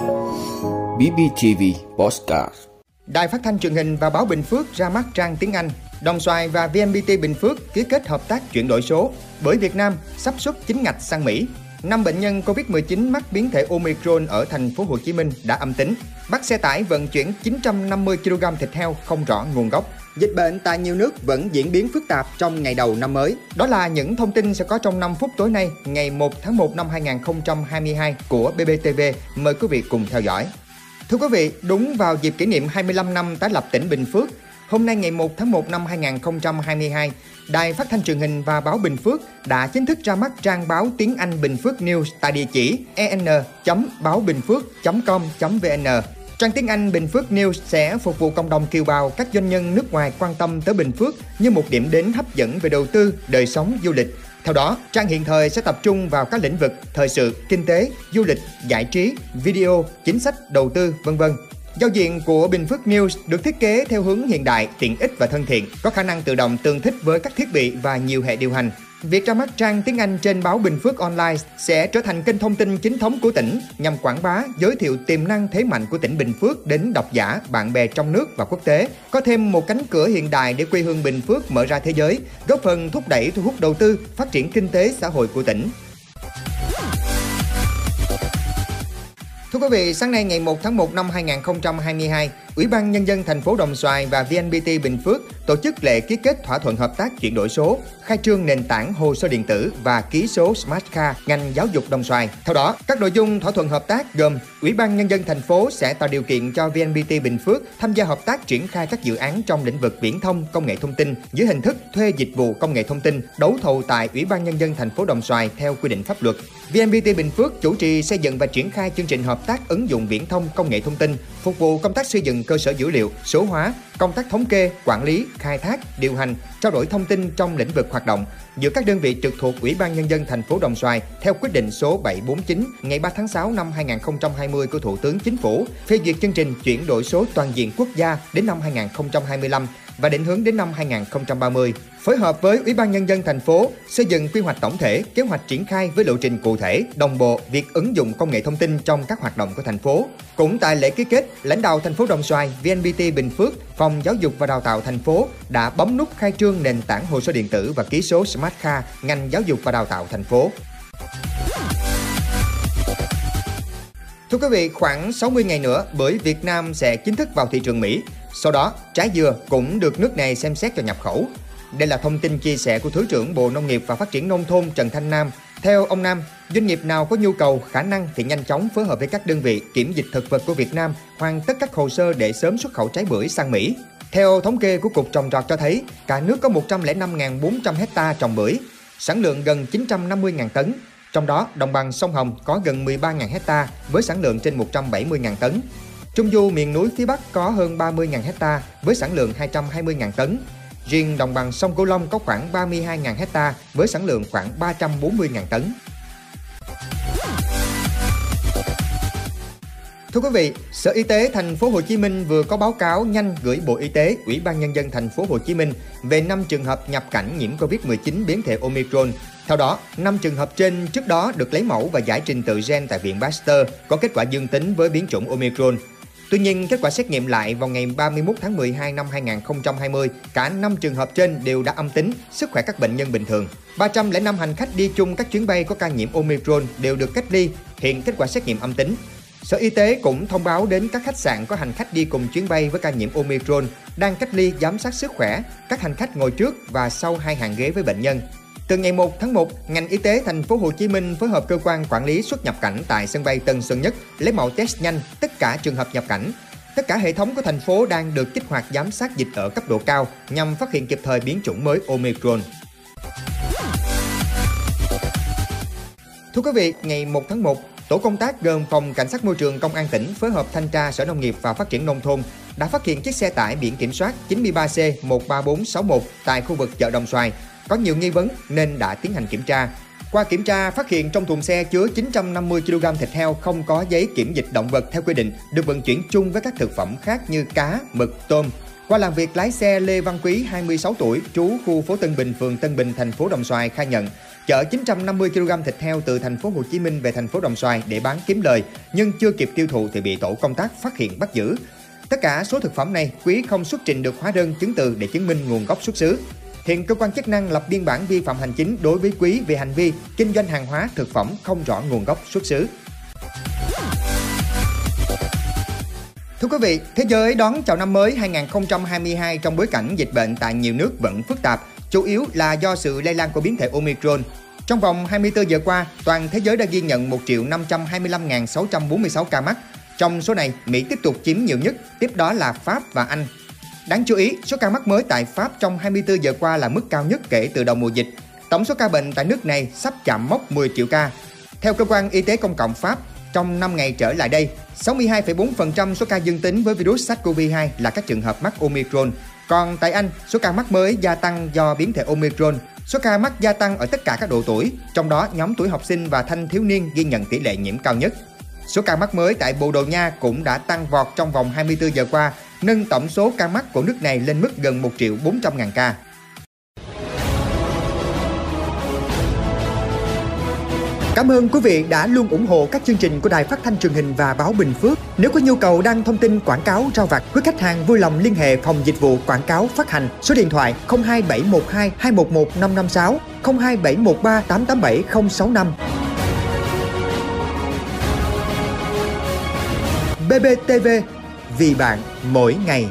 BBTV Postcard Đài phát thanh truyền hình và báo Bình Phước ra mắt trang tiếng Anh. Đồng xoài và VNPT Bình Phước ký kết hợp tác chuyển đổi số bởi Việt Nam sắp xuất chính ngạch sang Mỹ. Năm bệnh nhân Covid-19 mắc biến thể Omicron ở thành phố Hồ Chí Minh đã âm tính. Bắt xe tải vận chuyển 950 kg thịt heo không rõ nguồn gốc. Dịch bệnh tại nhiều nước vẫn diễn biến phức tạp trong ngày đầu năm mới. Đó là những thông tin sẽ có trong 5 phút tối nay, ngày 1 tháng 1 năm 2022 của BBTV. Mời quý vị cùng theo dõi. Thưa quý vị, đúng vào dịp kỷ niệm 25 năm tái lập tỉnh Bình Phước, hôm nay ngày 1 tháng 1 năm 2022, Đài Phát thanh truyền hình và báo Bình Phước đã chính thức ra mắt trang báo tiếng Anh Bình Phước News tại địa chỉ en.báo bình-phước.com.vn. Trang tiếng Anh Bình Phước News sẽ phục vụ cộng đồng kiều bào các doanh nhân nước ngoài quan tâm tới Bình Phước như một điểm đến hấp dẫn về đầu tư, đời sống, du lịch. Theo đó, trang hiện thời sẽ tập trung vào các lĩnh vực thời sự, kinh tế, du lịch, giải trí, video, chính sách, đầu tư, vân vân. Giao diện của Bình Phước News được thiết kế theo hướng hiện đại, tiện ích và thân thiện, có khả năng tự động tương thích với các thiết bị và nhiều hệ điều hành. Việc ra mắt trang tiếng Anh trên báo Bình Phước Online sẽ trở thành kênh thông tin chính thống của tỉnh nhằm quảng bá, giới thiệu tiềm năng thế mạnh của tỉnh Bình Phước đến độc giả, bạn bè trong nước và quốc tế. Có thêm một cánh cửa hiện đại để quê hương Bình Phước mở ra thế giới, góp phần thúc đẩy thu hút đầu tư, phát triển kinh tế xã hội của tỉnh. Thưa quý vị, sáng nay ngày 1 tháng 1 năm 2022, Ủy ban Nhân dân thành phố Đồng Xoài và VNPT Bình Phước tổ chức lễ ký kết thỏa thuận hợp tác chuyển đổi số, khai trương nền tảng hồ sơ điện tử và ký số Smart Card ngành giáo dục Đồng Xoài. Theo đó, các nội dung thỏa thuận hợp tác gồm Ủy ban Nhân dân thành phố sẽ tạo điều kiện cho VNPT Bình Phước tham gia hợp tác triển khai các dự án trong lĩnh vực viễn thông, công nghệ thông tin dưới hình thức thuê dịch vụ công nghệ thông tin, đấu thầu tại Ủy ban Nhân dân thành phố Đồng Xoài theo quy định pháp luật. VNPT Bình Phước chủ trì xây dựng và triển khai chương trình hợp tác ứng dụng viễn thông công nghệ thông tin, phục vụ công tác xây dựng cơ sở dữ liệu, số hóa, công tác thống kê, quản lý, khai thác, điều hành, trao đổi thông tin trong lĩnh vực hoạt động giữa các đơn vị trực thuộc Ủy ban Nhân dân thành phố Đồng Xoài theo quyết định số 749 ngày 3 tháng 6 năm 2020 của Thủ tướng Chính phủ phê duyệt chương trình chuyển đổi số toàn diện quốc gia đến năm 2025 và định hướng đến năm 2030. Phối hợp với Ủy ban Nhân dân thành phố xây dựng quy hoạch tổng thể, kế hoạch triển khai với lộ trình cụ thể, đồng bộ việc ứng dụng công nghệ thông tin trong các hoạt động của thành phố. Cũng tại lễ ký kết, lãnh đạo thành phố Đồng Xoài, VNPT Bình Phước, Phòng Giáo dục và Đào tạo thành phố đã bấm nút khai trương nền tảng hồ sơ điện tử và ký số Smart Card ngành giáo dục và đào tạo thành phố. Thưa quý vị, khoảng 60 ngày nữa bởi Việt Nam sẽ chính thức vào thị trường Mỹ. Sau đó, trái dừa cũng được nước này xem xét cho nhập khẩu. Đây là thông tin chia sẻ của Thứ trưởng Bộ Nông nghiệp và Phát triển Nông thôn Trần Thanh Nam. Theo ông Nam, doanh nghiệp nào có nhu cầu, khả năng thì nhanh chóng phối hợp với các đơn vị kiểm dịch thực vật của Việt Nam hoàn tất các hồ sơ để sớm xuất khẩu trái bưởi sang Mỹ. Theo thống kê của Cục Trồng trọt cho thấy, cả nước có 105.400 hecta trồng bưởi, sản lượng gần 950.000 tấn. Trong đó, đồng bằng sông Hồng có gần 13.000 hecta với sản lượng trên 170.000 tấn. Trung du miền núi phía Bắc có hơn 30.000 hecta với sản lượng 220.000 tấn. Riêng đồng bằng sông Cửu Long có khoảng 32.000 hecta với sản lượng khoảng 340.000 tấn. Thưa quý vị, Sở Y tế thành phố Hồ Chí Minh vừa có báo cáo nhanh gửi Bộ Y tế, Ủy ban nhân dân thành phố Hồ Chí Minh về 5 trường hợp nhập cảnh nhiễm Covid-19 biến thể Omicron. Theo đó, 5 trường hợp trên trước đó được lấy mẫu và giải trình tự gen tại Viện Pasteur có kết quả dương tính với biến chủng Omicron. Tuy nhiên, kết quả xét nghiệm lại vào ngày 31 tháng 12 năm 2020, cả 5 trường hợp trên đều đã âm tính, sức khỏe các bệnh nhân bình thường. 305 hành khách đi chung các chuyến bay có ca nhiễm Omicron đều được cách ly, hiện kết quả xét nghiệm âm tính. Sở Y tế cũng thông báo đến các khách sạn có hành khách đi cùng chuyến bay với ca nhiễm Omicron đang cách ly giám sát sức khỏe, các hành khách ngồi trước và sau hai hàng ghế với bệnh nhân. Từ ngày 1 tháng 1, ngành y tế thành phố Hồ Chí Minh phối hợp cơ quan quản lý xuất nhập cảnh tại sân bay Tân Sơn Nhất lấy mẫu test nhanh tất cả trường hợp nhập cảnh. Tất cả hệ thống của thành phố đang được kích hoạt giám sát dịch ở cấp độ cao nhằm phát hiện kịp thời biến chủng mới Omicron. Thưa quý vị, ngày 1 tháng 1, Tổ công tác gồm Phòng Cảnh sát Môi trường Công an tỉnh phối hợp thanh tra Sở Nông nghiệp và Phát triển Nông thôn đã phát hiện chiếc xe tải biển kiểm soát 93C13461 tại khu vực chợ Đồng Xoài có nhiều nghi vấn nên đã tiến hành kiểm tra. Qua kiểm tra, phát hiện trong thùng xe chứa 950 kg thịt heo không có giấy kiểm dịch động vật theo quy định, được vận chuyển chung với các thực phẩm khác như cá, mực, tôm. Qua làm việc, lái xe Lê Văn Quý, 26 tuổi, trú khu phố Tân Bình, phường Tân Bình, thành phố Đồng Xoài khai nhận chở 950 kg thịt heo từ thành phố Hồ Chí Minh về thành phố Đồng Xoài để bán kiếm lời, nhưng chưa kịp tiêu thụ thì bị tổ công tác phát hiện bắt giữ. Tất cả số thực phẩm này Quý không xuất trình được hóa đơn chứng từ để chứng minh nguồn gốc xuất xứ. Hiện cơ quan chức năng lập biên bản vi phạm hành chính đối với Quý về hành vi kinh doanh hàng hóa thực phẩm không rõ nguồn gốc xuất xứ. Thưa quý vị, thế giới đón chào năm mới 2022 trong bối cảnh dịch bệnh tại nhiều nước vẫn phức tạp, chủ yếu là do sự lây lan của biến thể Omicron. Trong vòng 24 giờ qua, toàn thế giới đã ghi nhận 1 triệu 525.646 ca mắc. Trong số này, Mỹ tiếp tục chiếm nhiều nhất, tiếp đó là Pháp và Anh. Đáng chú ý, số ca mắc mới tại Pháp trong 24 giờ qua là mức cao nhất kể từ đầu mùa dịch. Tổng số ca bệnh tại nước này sắp chạm mốc 10 triệu ca. Theo cơ quan y tế công cộng Pháp, trong 5 ngày trở lại đây, 62,4% số ca dương tính với virus SARS-CoV-2 là các trường hợp mắc Omicron. Còn tại Anh, số ca mắc mới gia tăng do biến thể Omicron. Số ca mắc gia tăng ở tất cả các độ tuổi, trong đó nhóm tuổi học sinh và thanh thiếu niên ghi nhận tỷ lệ nhiễm cao nhất. Số ca mắc mới tại Bồ Đào Nha cũng đã tăng vọt trong vòng 24 giờ qua, nâng tổng số ca mắc của nước này lên mức gần 1 triệu 400 ngàn ca. Cảm ơn quý vị đã luôn ủng hộ các chương trình của Đài Phát thanh truyền hình và báo Bình Phước. Nếu có nhu cầu đăng thông tin quảng cáo rao vặt, quý khách hàng vui lòng liên hệ phòng dịch vụ quảng cáo phát hành số điện thoại 02712 211 556 02713 887 065. BBTV vì bạn mỗi ngày.